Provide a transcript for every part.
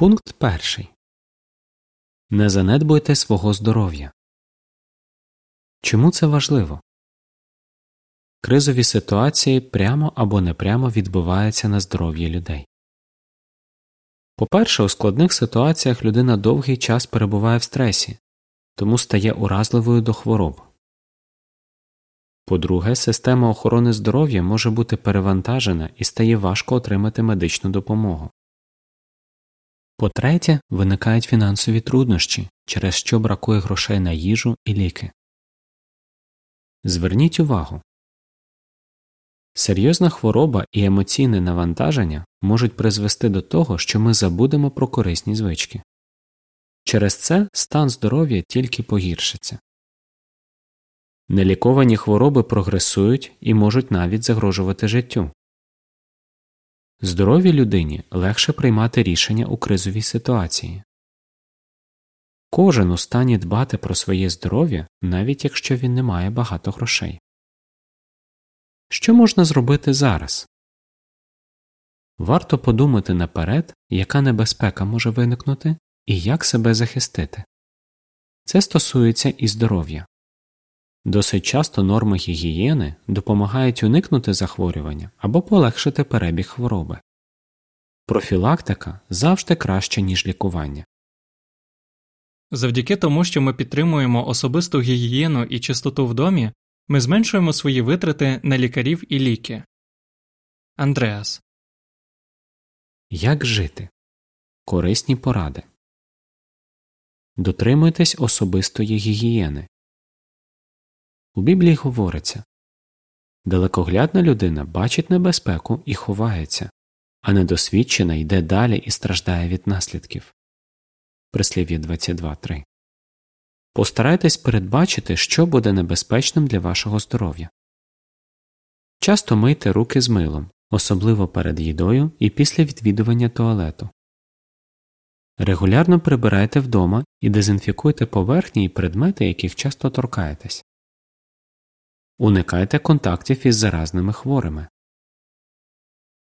Пункт перший. Не занедбуйте свого здоров'я. Чому це важливо? Кризові ситуації прямо або непрямо відбиваються на здоров'ї людей. По-перше, у складних ситуаціях людина довгий час перебуває в стресі, тому стає уразливою до хвороб. По-друге, система охорони здоров'я може бути перевантажена і стає важко отримати медичну допомогу. По-третє, виникають фінансові труднощі, через що бракує грошей на їжу і ліки. Зверніть увагу серйозна хвороба і емоційне навантаження можуть призвести до того, що ми забудемо про корисні звички. Через це стан здоров'я тільки погіршиться. Неліковані хвороби прогресують і можуть навіть загрожувати життю. Здоровій людині легше приймати рішення у кризовій ситуації. Кожен у стані дбати про своє здоров'я, навіть якщо він не має багато грошей. Що можна зробити зараз? Варто подумати наперед, яка небезпека може виникнути і як себе захистити. Це стосується і здоров'я. Досить часто норми гігієни допомагають уникнути захворювання або полегшити перебіг хвороби. Профілактика завжди краще, ніж лікування. Завдяки тому, що ми підтримуємо особисту гігієну і чистоту в домі, ми зменшуємо свої витрати на лікарів і ліки. Андреас Як жити? Корисні поради. Дотримуйтесь особистої гігієни. У Біблії говориться Далекоглядна людина бачить небезпеку і ховається, а недосвідчена йде далі і страждає від наслідків. Прислів'я 22.3 Постарайтесь передбачити, що буде небезпечним для вашого здоров'я. Часто мийте руки з милом, особливо перед їдою і після відвідування туалету. Регулярно прибирайте вдома і дезінфікуйте поверхні і предмети, яких часто торкаєтесь. Уникайте контактів із заразними хворими.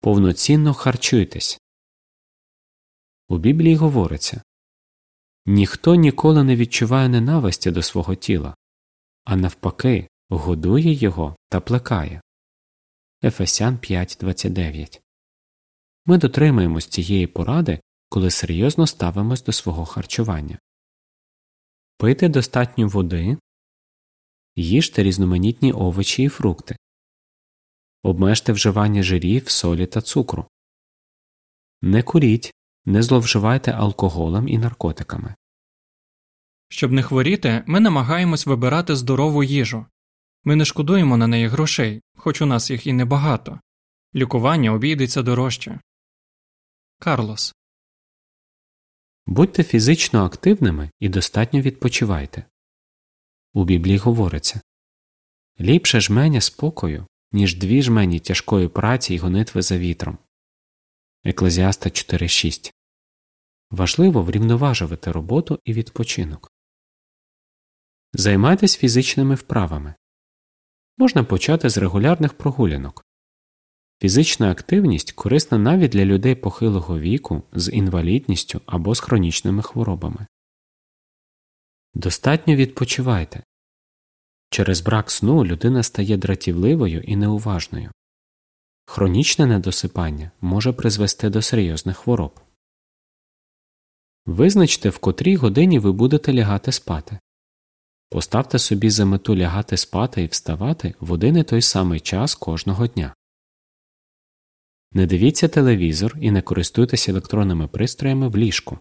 Повноцінно харчуйтесь. У Біблії говориться Ніхто ніколи не відчуває ненависті до свого тіла, а навпаки, годує його та плекає. Ефесян 5.29 Ми дотримуємось цієї поради, коли серйозно ставимось до свого харчування. Пийте достатньо води, їжте різноманітні овочі і фрукти, обмежте вживання жирів, солі та цукру. Не куріть, не зловживайте алкоголем і наркотиками. Щоб не хворіти, ми намагаємось вибирати здорову їжу. Ми не шкодуємо на неї грошей, хоч у нас їх і небагато. Лікування обійдеться дорожче. Карлос Будьте фізично активними і достатньо відпочивайте. У Біблії говориться Ліпше жменя спокою, ніж дві жмені тяжкої праці й гонитви за вітром. Еклезіаста 4.6 Важливо врівноважувати роботу і відпочинок. Займайтесь фізичними вправами. Можна почати з регулярних прогулянок. Фізична активність корисна навіть для людей похилого віку з інвалідністю або з хронічними хворобами. Достатньо відпочивайте. Через брак сну людина стає дратівливою і неуважною. Хронічне недосипання може призвести до серйозних хвороб. Визначте, в котрій годині ви будете лягати спати. Поставте собі за мету лягати спати і вставати в один і той самий час кожного дня. Не дивіться телевізор і не користуйтесь електронними пристроями в ліжку.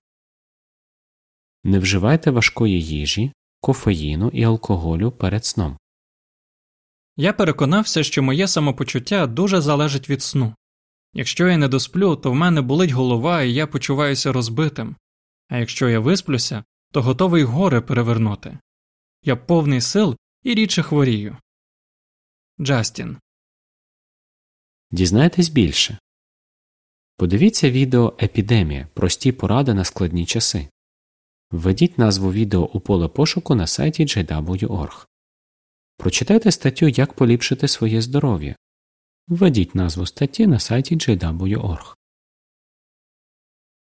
Не вживайте важкої їжі, кофеїну і алкоголю перед сном. Я переконався, що моє самопочуття дуже залежить від сну. Якщо я не досплю, то в мене болить голова і я почуваюся розбитим, а якщо я висплюся, то готовий горе перевернути. Я повний сил і рідше хворію. Джастін. Дізнайтесь більше. Подивіться відео Епідемія. Прості поради на складні часи. Введіть назву відео у поле пошуку на сайті JW.org. Прочитайте статтю Як поліпшити своє здоров'я. Введіть назву статті на сайті JW.org.